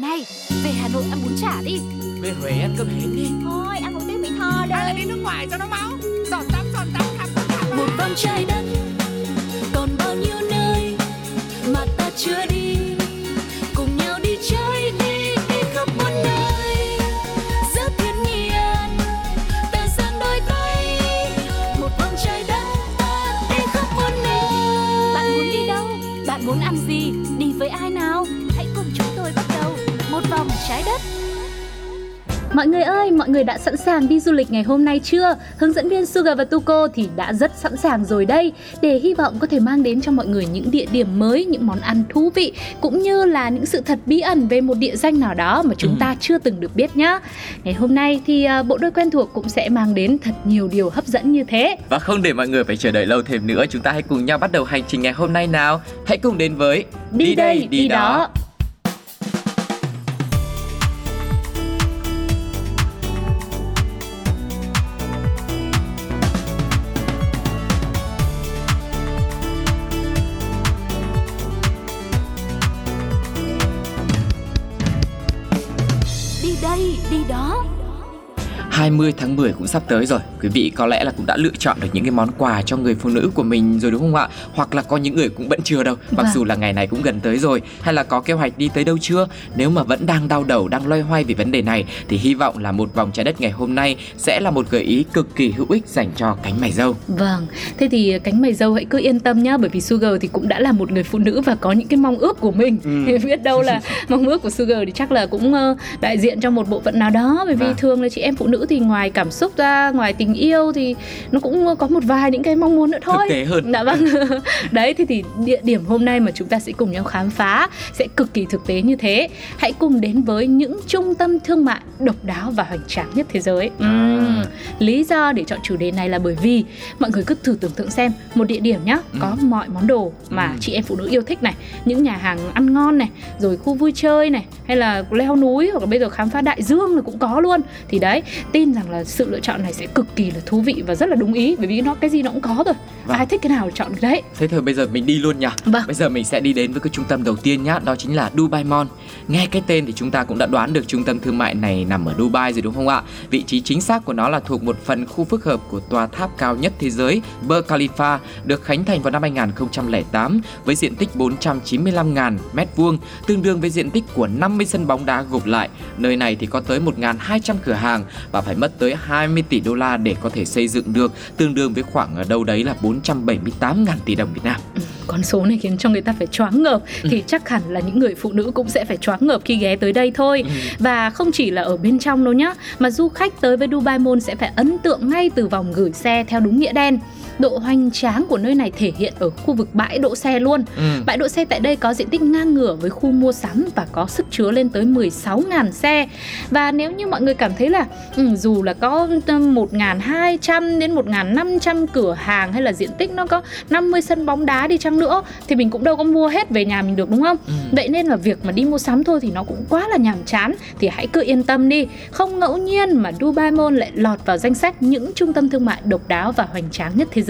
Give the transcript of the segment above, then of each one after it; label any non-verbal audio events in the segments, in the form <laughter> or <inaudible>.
Này, về Hà Nội ăn bún chả đi. Về Huế ăn cơm hến đi. Thôi ăn một tiếng Mỹ Tho Hay là đi đi nước ngoài cho nó máu? Giọt tắm giọt tắm khắp khắp khắp một vòng trái đất còn bao nhiêu nơi mà ta chưa đi Mọi người ơi, mọi người đã sẵn sàng đi du lịch ngày hôm nay chưa? Hướng dẫn viên Sugar và Tuko thì đã rất sẵn sàng rồi đây để hy vọng có thể mang đến cho mọi người những địa điểm mới, những món ăn thú vị cũng như là những sự thật bí ẩn về một địa danh nào đó mà chúng Ừ. ta chưa từng được biết nhá. Ngày hôm nay thì à, bộ đôi quen thuộc cũng sẽ mang đến thật nhiều điều hấp dẫn như thế. Và không để mọi người phải chờ đợi lâu thêm nữa Chúng ta hãy cùng nhau bắt đầu hành trình ngày hôm nay nào Hãy cùng đến với Đi, đây, đi, đó. Đi 20 tháng 10 cũng sắp tới rồi. Quý vị có lẽ là cũng đã lựa chọn được những cái món quà cho người phụ nữ của mình rồi đúng không ạ? Hoặc là có những người cũng vẫn chưa đâu Mặc Vâng. dù là ngày này cũng gần tới rồi. Hay là có kế hoạch đi tới đâu chưa? Nếu mà vẫn đang đau đầu, đang loay hoay về vấn đề này Thì hy vọng là một vòng trái đất ngày hôm nay Sẽ là một gợi ý cực kỳ hữu ích dành cho cánh mày dâu. Vâng, thế thì cánh mày dâu hãy cứ yên tâm nhá Bởi vì Sugar thì cũng đã là một người phụ nữ và có những cái mong ước của mình. Ừ. <laughs> Thì biết đâu là <laughs> mong ước của Sugar thì chắc là cũng đại diện cho một bộ phận nào đó. Bởi vì Vâng. thường là chị em phụ nữ thì ngoài cảm xúc ra, ngoài tình yêu Thì nó cũng có một vài những cái mong muốn nữa thôi Thực tế hơn Dạ vâng <laughs> Đấy thì thì địa điểm hôm nay mà chúng ta sẽ cùng nhau khám phá Sẽ cực kỳ thực tế như thế Hãy cùng đến với những trung tâm thương mại độc đáo và hoành tráng nhất thế giới À. Lý do để chọn chủ đề này là bởi vì mọi người cứ thử tưởng tượng xem một địa điểm nhá Ừ. có mọi món đồ mà Ừ. chị em phụ nữ yêu thích này những nhà hàng ăn ngon này rồi khu vui chơi này hay là leo núi hoặc là bây giờ khám phá đại dương là cũng có luôn thì đấy tin rằng là sự lựa chọn này sẽ cực kỳ là thú vị và rất là đúng ý bởi vì nó cái gì nó cũng có rồi. Vâng. ai thích cái nào chọn cái đấy. Thế thôi bây giờ mình đi luôn nhỉ Vâng. Bây giờ mình sẽ đi đến với cái trung tâm đầu tiên nhá Đó chính là Dubai Mall. Nghe cái tên thì chúng ta cũng đã đoán được trung tâm thương mại này nằm ở Dubai rồi đúng không ạ? Vị trí chính xác của nó là thuộc một phần khu phức hợp của tòa tháp cao nhất thế giới Burj Khalifa Được khánh thành vào năm 2008 Với diện tích 495.000 mét vuông Tương đương với diện tích của 50 sân bóng đá gộp lại. Nơi này thì có tới 1.200 cửa hàng Và phải mất tới 20 tỷ đô la để có thể xây dựng được Tương đương với khoảng ở đâu đấy là 478.000 tỷ đồng Việt Nam con số này khiến cho người ta phải choáng ngợp Ừ. thì chắc hẳn là những người phụ nữ cũng sẽ phải choáng ngợp khi ghé tới đây thôi Ừ. và không chỉ là ở bên trong đâu nhá mà du khách tới với Dubai Mall sẽ phải ấn tượng ngay từ vòng gửi xe theo đúng nghĩa đen độ hoành tráng của nơi này thể hiện ở khu vực bãi đỗ xe luôn Ừ. Bãi đỗ xe tại đây có diện tích ngang ngửa với khu mua sắm và có sức chứa lên tới 16.000 xe. Và nếu như mọi người cảm thấy là ừ, dù là có 1.200 đến 1.500 cửa hàng hay là diện tích nó có 50 sân bóng đá đi chăng nữa thì mình cũng đâu có mua hết về nhà mình được đúng không? Ừ. Vậy nên là việc mà đi mua sắm thôi thì nó cũng quá là nhàm chán thì hãy cứ yên tâm đi. Không ngẫu nhiên mà Dubai Mall lại lọt vào danh sách những trung tâm thương mại độc đáo và hoành tráng nhất thế giới.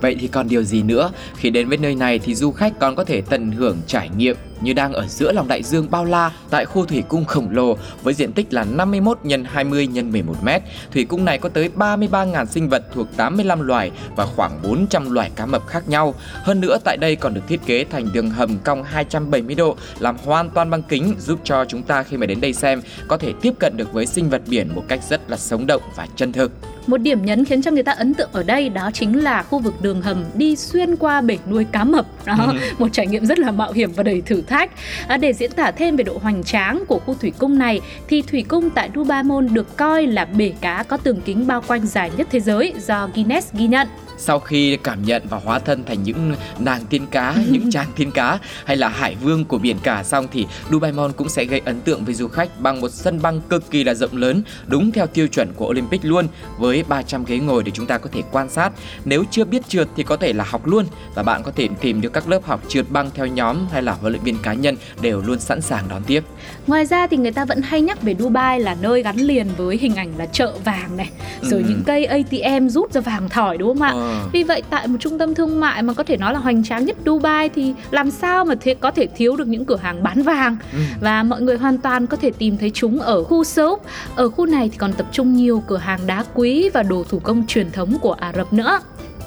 Vậy thì còn điều gì nữa? Khi đến với nơi này thì du khách còn có thể tận hưởng trải nghiệm như đang ở giữa lòng đại dương bao la tại khu thủy cung khổng lồ với diện tích là 51 x 20 x 11 m. Thủy cung này có tới 33.000 sinh vật thuộc 85 loài và khoảng 400 loài cá mập khác nhau. Hơn nữa, tại đây còn được thiết kế thành đường hầm cong 270 độ, làm hoàn toàn bằng kính, giúp cho chúng ta khi mà đến đây xem có thể tiếp cận được với sinh vật biển một cách rất là sống động và chân thực. Một điểm nhấn khiến cho người ta ấn tượng ở đây đó chính là khu vực đường hầm đi xuyên qua bể nuôi cá mập. Đó, Ừ. một trải nghiệm rất là mạo hiểm và đầy thử thách. À, để diễn tả thêm về độ hoành tráng của khu thủy cung này thì thủy cung tại Dubai Mall được coi là bể cá có tường kính bao quanh dài nhất thế giới do Guinness ghi nhận. Sau khi cảm nhận và hóa thân thành những nàng tiên cá, <laughs> những chàng tiên cá hay là hải vương của biển cả xong thì Dubai Mall cũng sẽ gây ấn tượng với du khách bằng một sân băng cực kỳ là rộng lớn, đúng theo tiêu chuẩn của Olympic luôn, với với 300 ghế ngồi để chúng ta có thể quan sát. Nếu chưa biết trượt thì có thể là học luôn và bạn có thể tìm được các lớp học trượt băng theo nhóm hay là huấn luyện viên cá nhân đều luôn sẵn sàng đón tiếp. Ngoài ra thì người ta vẫn hay nhắc về Dubai là nơi gắn liền với hình ảnh là chợ vàng này, rồi Ừ. những cây ATM rút ra vàng thỏi đúng không ạ? Ờ. Vì vậy tại một trung tâm thương mại mà có thể nói là hoành tráng nhất Dubai thì làm sao mà thế có thể thiếu được những cửa hàng bán vàng Ừ. và mọi người hoàn toàn có thể tìm thấy chúng ở khu Souk. Ở khu này thì còn tập trung nhiều cửa hàng đá quý và đồ thủ công truyền thống của Ả Rập nữa.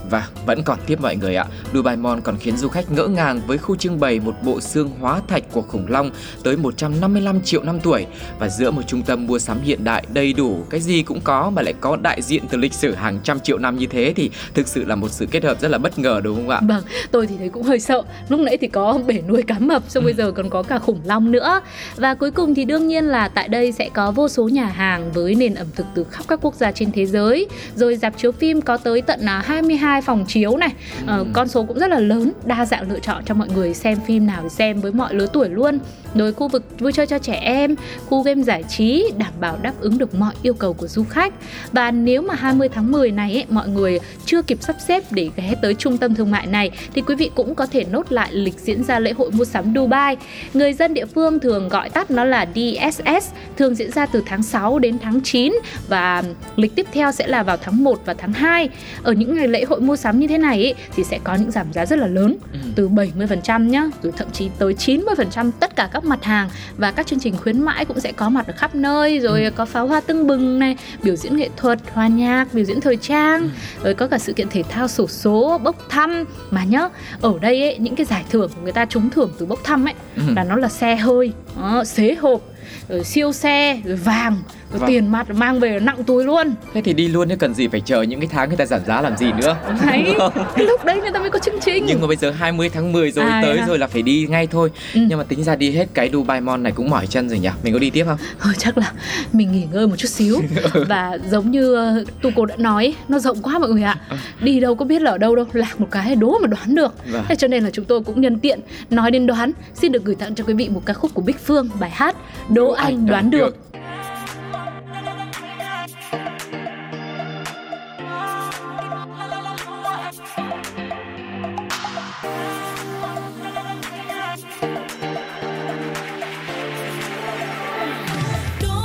Và vẫn còn tiếp mọi người ạ, Dubai Mall còn khiến du khách ngỡ ngàng với khu trưng bày một bộ xương hóa thạch của khủng long tới 155 triệu năm tuổi và giữa một trung tâm mua sắm hiện đại đầy đủ cái gì cũng có mà lại có đại diện từ lịch sử hàng trăm triệu năm như thế thì thực sự là một sự kết hợp rất là bất ngờ đúng không ạ? Vâng, tôi thì thấy cũng hơi sợ. Lúc nãy thì có bể nuôi cá mập, xong ừ. bây giờ còn có cả khủng long nữa. Và cuối cùng thì đương nhiên là tại đây sẽ có vô số nhà hàng với nền ẩm thực từ khắp các quốc gia trên thế giới. Rồi dạp chiếu phim có tới tận à, 22 hai phòng chiếu này. Ừ. Ờ, con số cũng rất là lớn đa dạng lựa chọn cho mọi người xem phim nào xem với mọi lứa tuổi luôn. Đối khu vực vui chơi cho trẻ em khu game giải trí đảm bảo đáp ứng được mọi yêu cầu của du khách. Và nếu mà 20 tháng 10 này ấy, mọi người chưa kịp sắp xếp để ghé tới trung tâm thương mại này thì quý vị cũng có thể nốt lại lịch diễn ra lễ hội mua sắm Dubai. Người dân địa phương thường gọi tắt nó là DSS thường diễn ra từ tháng 6 đến tháng 9 và lịch tiếp theo sẽ là vào tháng 1 và tháng 2 ở những ngày lễ hội mua sắm như thế này ấy, thì sẽ có những giảm giá rất là lớn, Ừ. từ 70% nhá, rồi thậm chí tới 90% tất cả các mặt hàng. Và các chương trình khuyến mãi cũng sẽ có mặt ở khắp nơi, rồi có pháo hoa tưng bừng này, biểu diễn nghệ thuật, hòa nhạc, biểu diễn thời trang, rồi có cả sự kiện thể thao sổ số, bốc thăm. Mà nhá, ở đây ấy, những cái giải thưởng của người ta trúng thưởng từ bốc thăm ấy Ừ. là nó là xe hơi, đó, xế hộp, rồi siêu xe, rồi vàng, rồi Vâng. tiền mặt mang về nặng túi luôn. Thế thì đi luôn chứ cần gì phải chờ những cái tháng người ta giảm giá làm gì nữa. Đấy, <laughs> cái lúc đấy người ta mới có chương trình. Nhưng mà bây giờ 20 tháng 10 rồi À, tới à. rồi là phải đi ngay thôi. Ừ. Nhưng mà tính ra đi hết cái Dubai Mall này cũng mỏi chân rồi nhỉ. Mình có đi tiếp không? Thôi chắc là mình nghỉ ngơi một chút xíu <laughs> Và giống như tu cô đã nói Nó rộng quá mọi người ạ Đi đâu có biết là ở đâu đâu Lạc một cái đố mà đoán được Vâng. Thế cho nên là chúng tôi cũng nhân tiện Nói đến đoán Xin được gửi tặng cho quý vị một ca khúc của Bích Phương Bài hát Đố Anh Đoán Được. Đố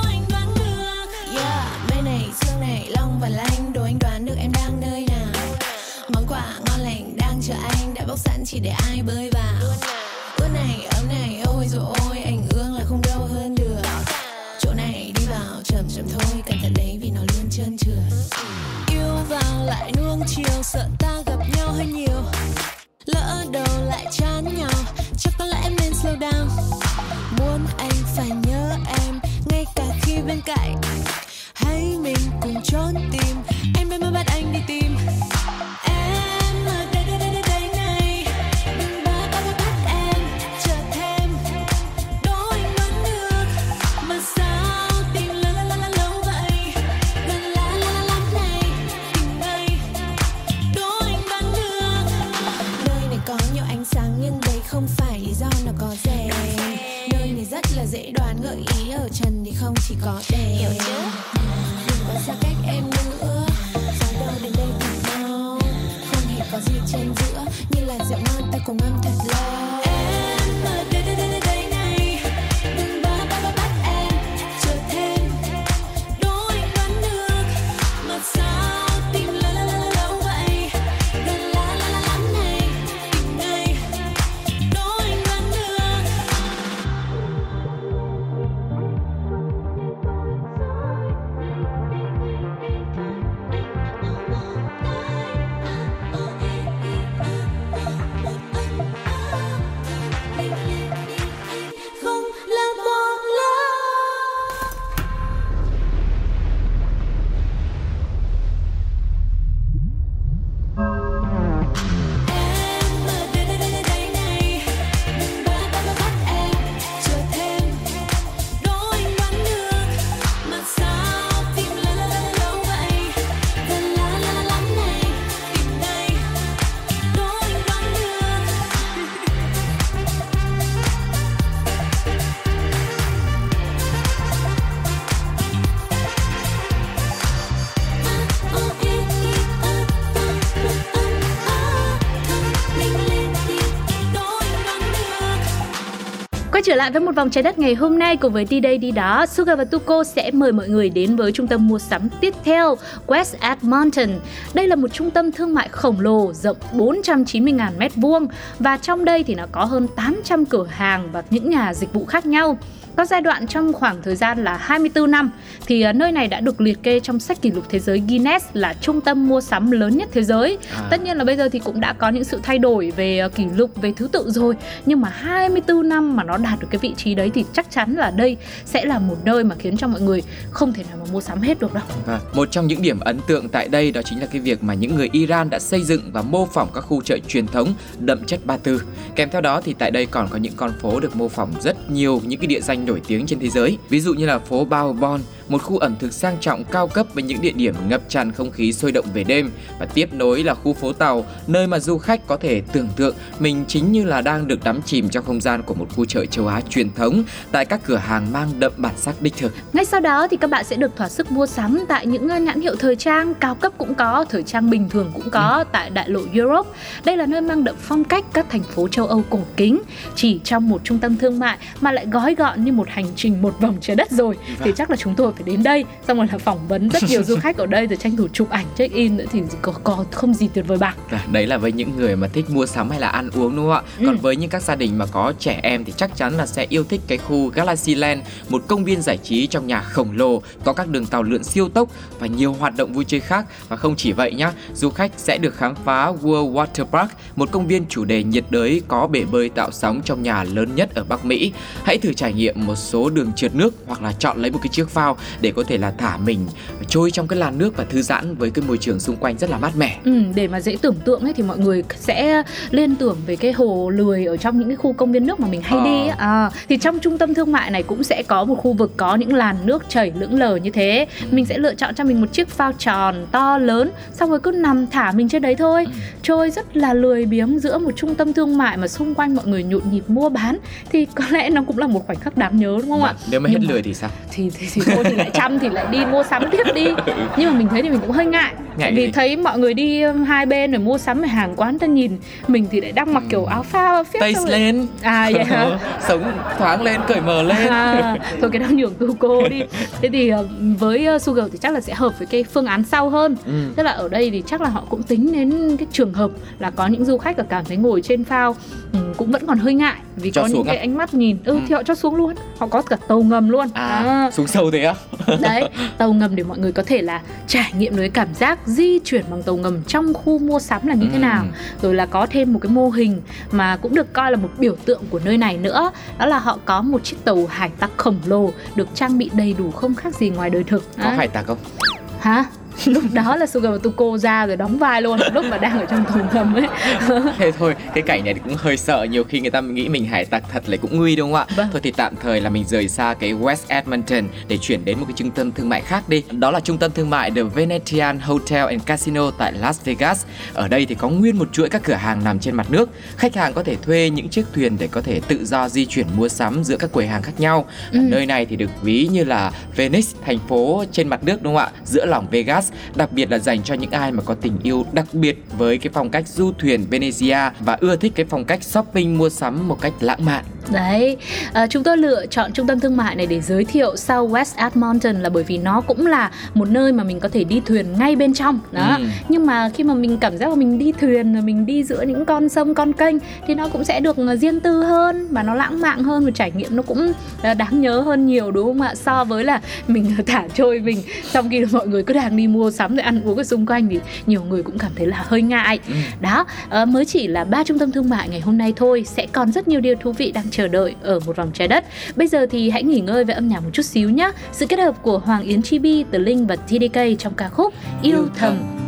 anh đoán được Yeah, long và Đố anh đoán được em đang nơi nào? Món quà ngon lành đang chờ anh Đã bốc sẵn chỉ để ai bơi vào? Này, áo này, ôi rồi ôi Anh ương là không đâu hơn được. Chỗ này đi vào chậm chậm thôi Cẩn thận đấy vì nó luôn trơn trượt. Yêu vào lại nuông chiều Sợ ta gặp nhau hơi nhiều. Lỡ đầu lại chán nhau Chắc có lẽ em nên slow down. Muốn anh phải nhớ em Ngay cả khi bên cạnh. Hãy mình cùng trốn tìm. Dễ đoán gợi ý. Ở trần thì không chỉ có đèn Đừng có xa cách em nữa. Gió đâu đến đây cùng nhau Không hề có gì trên giữa. Như là rượu ngon ta cùng ngâm Quay trở lại với một vòng trái đất ngày hôm nay cùng với đi đây đi đó, Suga và Tuko sẽ mời mọi người đến với trung tâm mua sắm tiếp theo, West Edmonton. Đây là một trung tâm thương mại khổng lồ rộng 490.000 mét vuông và trong đây thì nó có hơn 800 cửa hàng và những nhà dịch vụ khác nhau. Có giai đoạn trong khoảng thời gian là 24 năm thì à, nơi này đã được liệt kê trong sách kỷ lục thế giới Guinness là trung tâm mua sắm lớn nhất thế giới. À. Tất nhiên là bây giờ thì cũng đã có những sự thay đổi về à, kỷ lục về thứ tự rồi, nhưng mà 24 năm mà nó đạt được cái vị trí đấy thì chắc chắn là đây sẽ là một nơi mà khiến cho mọi người không thể nào mà mua sắm hết được đâu. Vâng, một trong những điểm ấn tượng tại đây đó chính là cái việc mà những người Iran đã xây dựng và mô phỏng các khu chợ truyền thống đậm chất Ba Tư. Kèm theo đó thì tại đây còn có những con phố được mô phỏng rất nhiều những cái địa danh nổi tiếng trên thế giới. Ví dụ như là phố Bao Bon, một khu ẩm thực sang trọng cao cấp với những địa điểm ngập tràn không khí sôi động về đêm và tiếp nối là khu phố tàu, nơi mà du khách có thể tưởng tượng mình chính như là đang được đắm chìm trong không gian của một khu chợ châu Á truyền thống tại các cửa hàng mang đậm bản sắc đích thực. Ngay sau đó thì các bạn sẽ được thỏa sức mua sắm tại những ờ, nhãn hiệu thời trang cao cấp cũng có, thời trang bình thường cũng có tại đại lộ Europe. Đây là nơi mang đậm phong cách các thành phố châu Âu cổ kính. Chỉ trong một trung tâm thương mại mà lại gói gọn như một hành trình một vòng trái đất rồi thì chắc là chúng tôi phải đến đây xong rồi là phỏng vấn rất nhiều du khách ở đây rồi tranh thủ chụp ảnh check in nữa thì có, có không gì tuyệt vời bằng. À, Đấy là với những người mà thích mua sắm hay là ăn uống đúng không ạ? Ừ. Còn với những các gia đình mà có trẻ em thì chắc chắn là sẽ yêu thích cái khu Galaxyland, một công viên giải trí trong nhà khổng lồ, có các đường tàu lượn siêu tốc và nhiều hoạt động vui chơi khác. Và không chỉ vậy nhá, du khách sẽ được khám phá World Water Park, một công viên chủ đề nhiệt đới có bể bơi tạo sóng trong nhà lớn nhất ở Bắc Mỹ. Hãy thử trải nghiệm một số đường trượt nước hoặc là chọn lấy một cái chiếc phao để có thể là thả mình trôi trong cái làn nước và thư giãn với cái môi trường xung quanh rất là mát mẻ. Ừ, để mà dễ tưởng tượng ấy thì mọi người sẽ liên tưởng về cái hồ lười ở trong những cái khu công viên nước mà mình hay Ờ. đi à, thì trong trung tâm thương mại này cũng sẽ có một khu vực có những làn nước chảy lững lờ như thế. Mình sẽ lựa chọn cho mình một chiếc phao tròn to lớn xong rồi cứ nằm thả mình trên đấy thôi. Trôi rất là lười biếng giữa một trung tâm thương mại mà xung quanh mọi người nhộn nhịp mua bán. Thì có lẽ nó cũng là một khoảnh khắc đáng nhớ đúng không ạ? Vâng, Nếu mà hết Nhưng mà- lười thì sao? thì thì, thì thôi thì lại chăm thì lại đi mua sắm tiếp đi. <laughs> Nhưng mà mình thấy thì mình cũng hơi ngại. Ngại vì gì? thấy mọi người đi um, hai bên rồi mua sắm ở hàng quán ta nhìn. Mình thì lại đang mặc kiểu áo phao phía Taste lên. À <laughs> vậy hả? Sống thoáng lên, cởi mở lên. À, <laughs> thôi cái đó nhường tu cô đi. Thế thì ờ, với ờ, Sugar thì chắc là sẽ hợp với cái phương án sau hơn. Ừ. tức là ở đây thì chắc là họ cũng tính đến cái trường hợp là có những du khách là cảm thấy ngồi trên phao ừ, cũng vẫn còn hơi ngại. Vì Cho có những xuống à? cái ánh mắt nhìn ừ, Ừ. thì họ cho xuống luôn. Họ có cả tàu ngầm luôn. À, xuống sâu thế á? <laughs> đấy tàu ngầm để mọi người có thể là trải nghiệm được cái cảm giác di chuyển bằng tàu ngầm trong khu mua sắm là như thế Ừ. nào rồi là có thêm một cái mô hình mà cũng được coi là một biểu tượng của nơi này nữa đó là họ có một chiếc tàu hải tặc khổng lồ được trang bị đầy đủ không khác gì ngoài đời thực Có Đấy. hải tặc không? hả <laughs> lúc đó là Sugar và Tuko ra rồi đóng vai luôn lúc mà đang ở trong tàu ngầm ấy <laughs> Thế thôi, cái cảnh này thì cũng hơi sợ Nhiều khi người ta nghĩ mình hải tặc thật lại cũng nguy đúng không ạ? Vâng. Thôi thì tạm thời là mình rời xa cái West Edmonton Để chuyển đến một cái trung tâm thương mại khác đi Đó là trung tâm thương mại The Venetian Hotel and Casino tại Las Vegas Ở đây thì có nguyên một chuỗi các cửa hàng nằm trên mặt nước Khách hàng có thể thuê những chiếc thuyền để có thể tự do di chuyển mua sắm giữa các quầy hàng khác nhau Ừ. Nơi này thì được ví như là Venice, thành phố trên mặt nước đúng không ạ? Giữa lòng Vegas, đặc biệt là dành cho những ai mà có tình yêu đặc biệt với cái phong cách du thuyền Venezia và ưa thích cái phong cách shopping mua sắm một cách lãng mạn. Đấy, à, chúng tôi lựa chọn trung tâm thương mại này để giới thiệu sau West Edmonton là bởi vì nó cũng là một nơi mà mình có thể đi thuyền ngay bên trong đó. Ừ. Nhưng mà khi mà mình cảm giác là mình đi thuyền rồi mình đi giữa những con sông con kênh thì nó cũng sẽ được ờ, riêng tư hơn và nó lãng mạn hơn và trải nghiệm nó cũng ờ, đáng nhớ hơn nhiều đúng không ạ? So với là mình thả trôi mình trong khi mọi người cứ đang đi mua sắm rồi ăn uống ở xung quanh thì nhiều người cũng cảm thấy là hơi ngại. Ừ. Đó, ờ, mới chỉ là ba trung tâm thương mại ngày hôm nay thôi, sẽ còn rất nhiều điều thú vị đang chờ đợi ở một vòng trái đất. Bây giờ thì hãy nghỉ ngơi với âm nhạc một chút xíu nhé. Sự kết hợp của Hoàng Yến Chibi, The Linh và TDK trong ca khúc Yêu Thầm.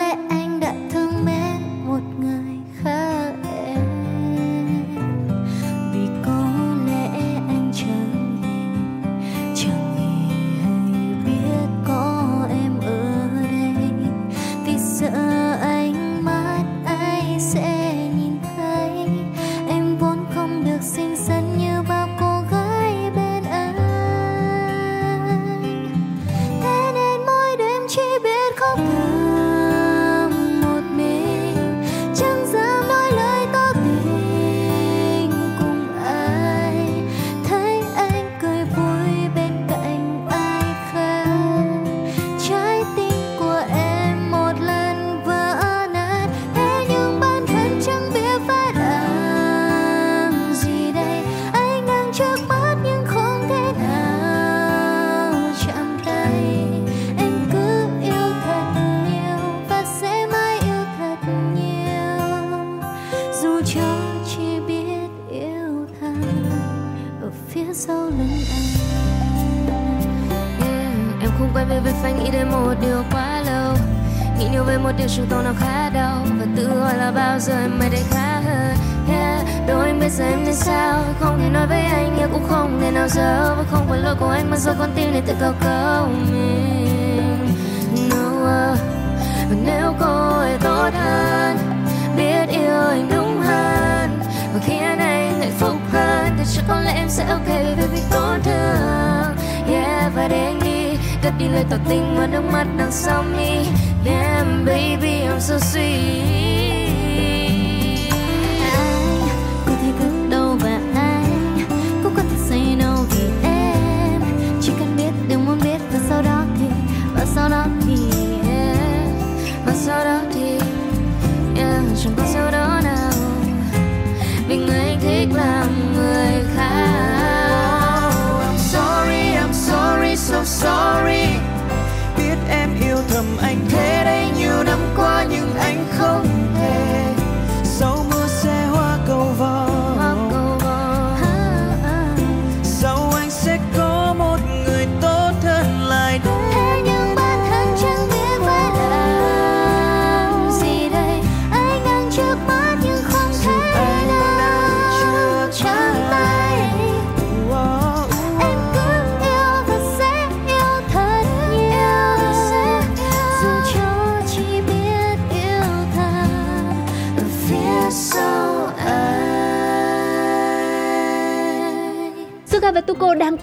let quay về với phanh nghĩ đến một điều quá lâu. Nghĩ nhiều về một điều chúng tôi nó khá đau. Và tự hỏi là bao giờ em mới đến khá hơn? Yeah. đôi anh biết giờ em nên sao? Không thể nói với anh nhưng cũng không thể nào giấu. Và không phải lỗi của anh mà do con tim này tự cầu cầu mình. No, uh. Và nếu cô ấy tốt hơn Biết yêu anh đúng hơn. Và khiến anh hạnh phúc hơn Thì chắc có lẽ em sẽ ok với đi lời tỏ tình và nước mắt đằng sau mi. Damn, baby, I'm so sweet.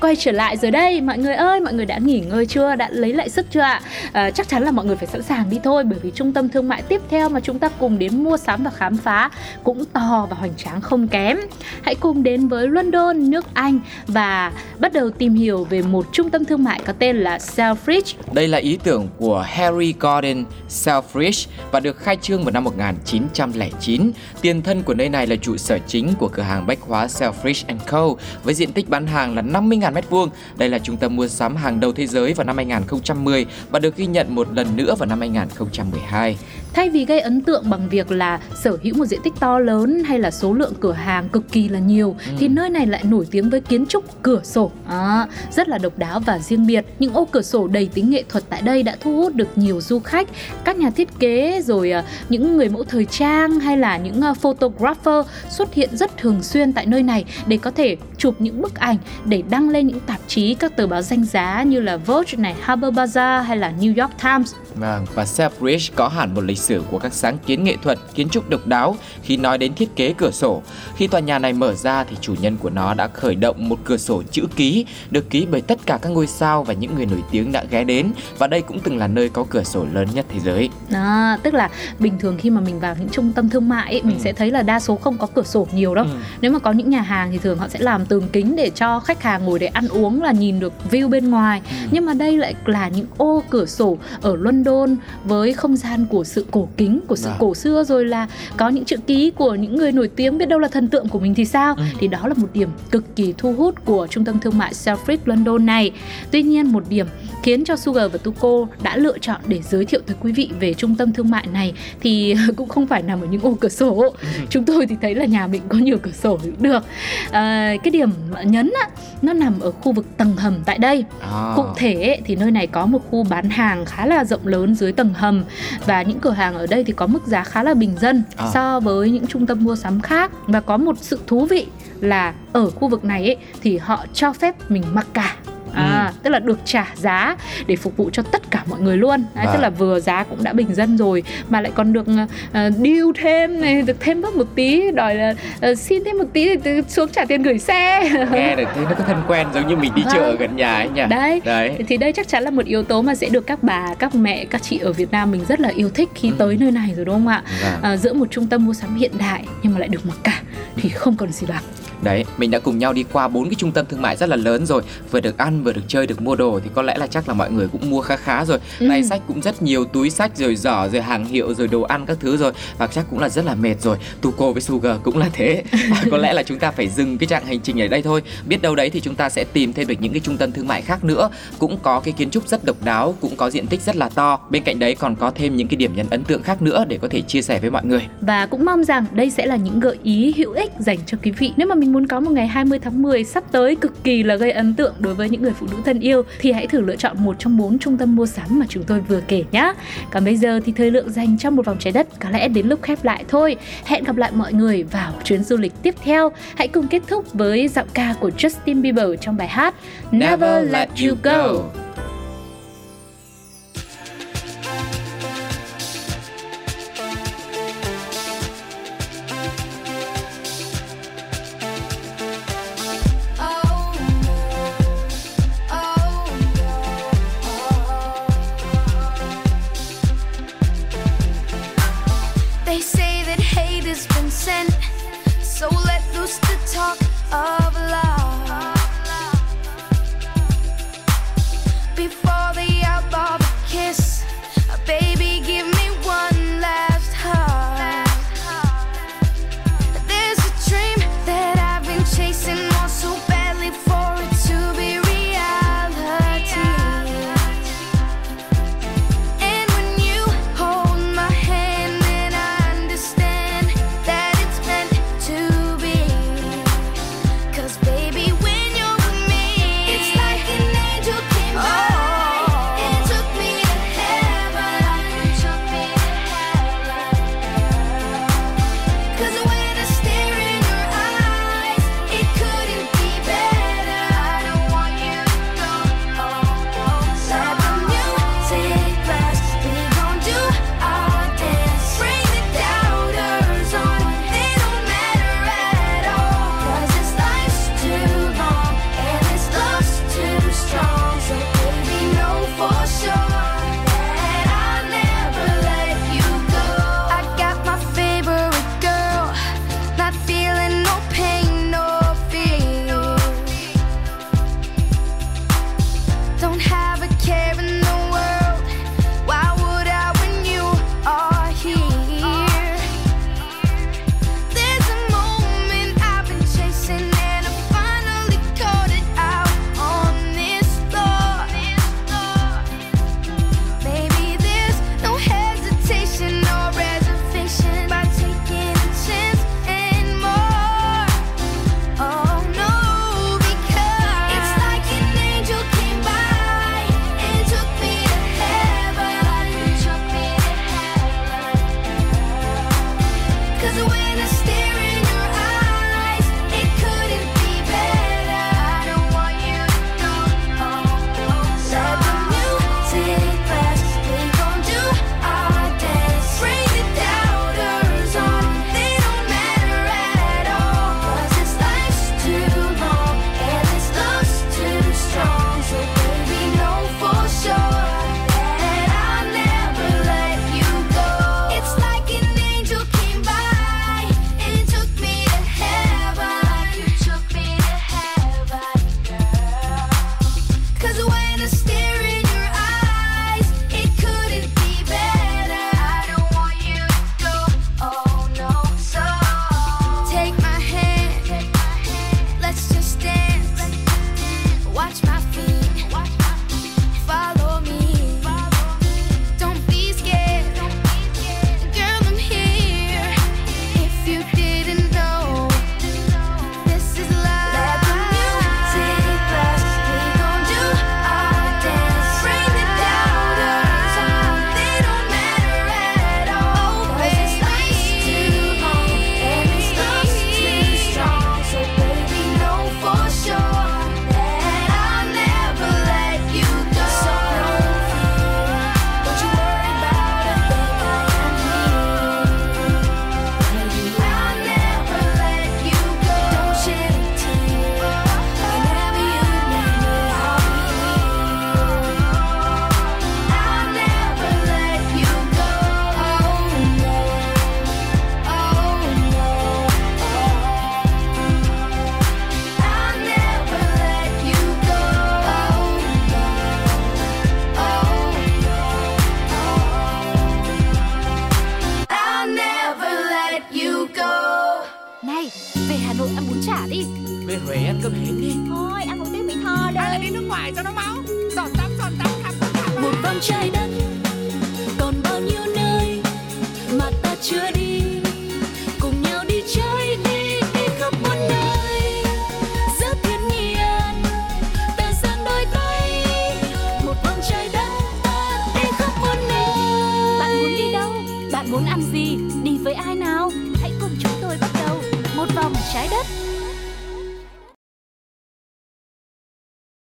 Quay trở lại rồi đây Mọi người ơi, mọi người đã nghỉ ngơi chưa? Đã lấy lại sức chưa ạ? À, chắc chắn là mọi người phải sẵn sàng đi thôi Bởi vì trung tâm thương mại tiếp theo mà chúng ta cùng đến mua sắm và khám phá Cũng to và hoành tráng không kém Hãy cùng đến với London, nước Anh Và bắt đầu tìm hiểu về một trung tâm thương mại có tên là Selfridge Đây là ý tưởng của Harry Gordon Selfridge và được khai trương vào năm 1909. Tiền thân của nơi này là trụ sở chính của cửa hàng bách hóa Selfridge Co với diện tích bán hàng là 50.000 m2. Đây là trung tâm mua sắm hàng đầu thế giới vào năm 2010 và được ghi nhận một lần nữa vào năm 2012. Thay vì gây ấn tượng bằng việc là sở hữu một diện tích to lớn hay là số lượng cửa hàng cực kỳ là nhiều thì nơi này lại nổi tiếng với kiến trúc cửa sổ à, rất là độc đáo và riêng biệt. Những ô cửa sổ đầy tính nghệ thuật tại đây đã thu hút được nhiều du khách, các nhà thiết kế rồi à, những người mẫu thời trang hay là những à, photographer xuất hiện rất thường xuyên tại nơi này để có thể chụp những bức ảnh để đăng lên những tạp chí các tờ báo danh giá như là Vogue này, Harper Bazaar hay là New York Times. Vâng, và Selfridge có hẳn một lịch sử của các sáng kiến nghệ thuật, kiến trúc độc đáo khi nói đến thiết kế cửa sổ. Khi tòa nhà này mở ra thì chủ nhân của nó đã khởi động một cửa sổ chữ ký được ký bởi tất cả các ngôi sao và những người nổi tiếng đã ghé đến và đây cũng từng là nơi có cửa sổ lớn nhất thế giới. À, tức là bình thường khi mà mình vào những trung tâm thương mại ấy, mình Ừ. sẽ thấy là đa số không có cửa sổ nhiều đâu. Ừ. Nếu mà có những nhà hàng thì thường họ sẽ làm tường kính để cho khách hàng ngồi để ăn uống là nhìn được view bên ngoài. Ừ. Nhưng mà đây lại là những ô cửa sổ ở London với không gian của sự cổ kính, của sự Vâng. cổ xưa rồi là có những chữ ký của những người nổi tiếng biết đâu là thần tượng của mình thì sao? Ừ. Thì đó là một điểm cực kỳ thu hút của trung tâm thương mại Selfridge London này. Tuy nhiên một điểm khiến cho Sugar và Tuko đã lựa chọn để giới thiệu tới quý vị về trung tâm thương mại này thì <laughs> cũng không phải nằm ở những ô cửa sổ. Chúng tôi thì thấy là nhà mình có nhiều cửa sổ cũng được. À, cái điểm nhấn á, nó nằm ở khu vực tầng hầm tại đây. À. Cụ thể thì nơi này có một khu bán hàng khá là rộng lớn dưới tầng hầm và những cửa hàng ở đây thì có mức giá khá là bình dân À. so với những trung tâm mua sắm khác. Và có một sự thú vị là ở khu vực này ấy, thì họ cho phép mình mặc cả. À, tức là được trả giá để phục vụ cho tất cả mọi người luôn Đấy, tức Vâng. là vừa giá cũng đã bình dân rồi mà lại còn được uh, deal thêm này được thêm bớt một tí đòi là ờ, xin thêm một tí thì xuống trả tiền gửi xe Nghe được <laughs> thấy nó có thân quen giống như mình đi chợ ở gần nhà ấy nhỉ. Đấy. Đấy. thì đây chắc chắn là một yếu tố mà sẽ được các bà các mẹ các chị ở Việt Nam mình rất là yêu thích khi Ừ. tới nơi này rồi đúng không ạ Vâng. à, giữa một trung tâm mua sắm hiện đại nhưng mà lại được mặc cả thì không còn gì bằng Đấy, mình đã cùng nhau đi qua bốn cái trung tâm thương mại rất là lớn rồi Vừa được ăn, vừa được chơi được mua đồ thì có lẽ là chắc là mọi người cũng mua khá khá rồi. Ừ. tay sách cũng rất nhiều túi sách rồi giỏ rồi hàng hiệu rồi đồ ăn các thứ rồi. Và chắc cũng là rất là mệt rồi. Tuco với sugar cũng là thế. <laughs> Và có lẽ là chúng ta phải dừng cái trạng hành trình ở đây thôi. Biết đâu đấy thì chúng ta sẽ tìm thêm được những cái trung tâm thương mại khác nữa. Cũng có cái kiến trúc rất độc đáo cũng có diện tích rất là to. Bên cạnh đấy còn có thêm những cái điểm nhấn ấn tượng khác nữa để có thể chia sẻ với mọi người. Và cũng mong rằng đây sẽ là những gợi ý hữu ích dành cho quý vị. Nếu mà mình muốn có một ngày 20 tháng 10 sắp tới cực kỳ là gây ấn tượng đối với những người phụ nữ hữu thân yêu thì hãy thử lựa chọn một trong bốn trung tâm mua sắm mà chúng tôi vừa kể nhé. Còn bây giờ thì thời lượng dành cho một vòng trái đất có lẽ đến lúc khép lại thôi. Hẹn gặp lại mọi người vào chuyến du lịch tiếp theo. Hãy cùng kết thúc với giọng ca của Justin Bieber trong bài hát Never Let You Go.